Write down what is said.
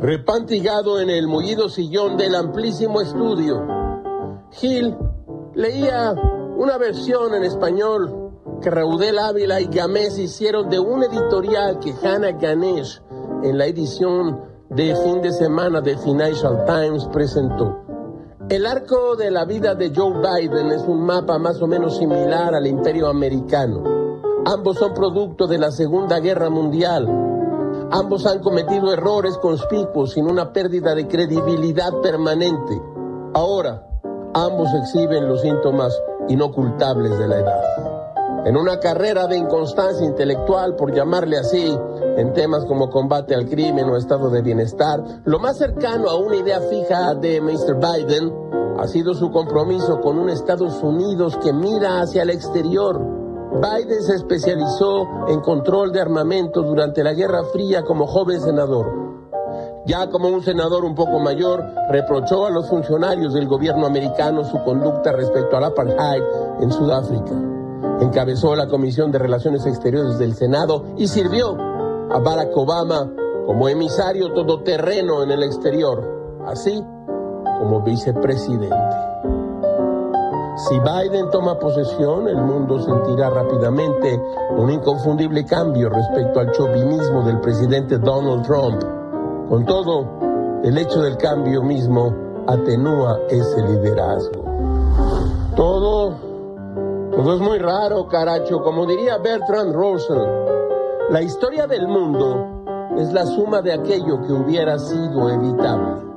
repantigado en el mullido sillón del amplísimo estudio. Gil leía una versión en español que Raudel Ávila y Gamés hicieron de un editorial que Hannah Ganesh en la edición de fin de semana del Financial Times presentó. El arco de la vida de Joe Biden es un mapa más o menos similar al imperio americano. Ambos son producto de la Segunda Guerra Mundial. Ambos han cometido errores conspicuos sin una pérdida de credibilidad permanente. Ahora, ambos exhiben los síntomas inocultables de la edad. En una carrera de inconstancia intelectual, por llamarle así, en temas como combate al crimen o estado de bienestar, lo más cercano a una idea fija de Mr. Biden ha sido su compromiso con un Estados Unidos que mira hacia el exterior. Biden se especializó en control de armamento durante la Guerra Fría como joven senador. Ya como un senador un poco mayor, reprochó a los funcionarios del gobierno americano su conducta respecto al apartheid en Sudáfrica. Encabezó la Comisión de Relaciones Exteriores del Senado y sirvió a Barack Obama como emisario todoterreno en el exterior, así como vicepresidente. Si Biden toma posesión, el mundo sentirá rápidamente un inconfundible cambio respecto al chauvinismo del presidente Donald Trump. Con todo, el hecho del cambio mismo atenúa ese liderazgo. Todo, todo es muy raro, caracho, como diría Bertrand Russell. La historia del mundo es la suma de aquello que hubiera sido evitable.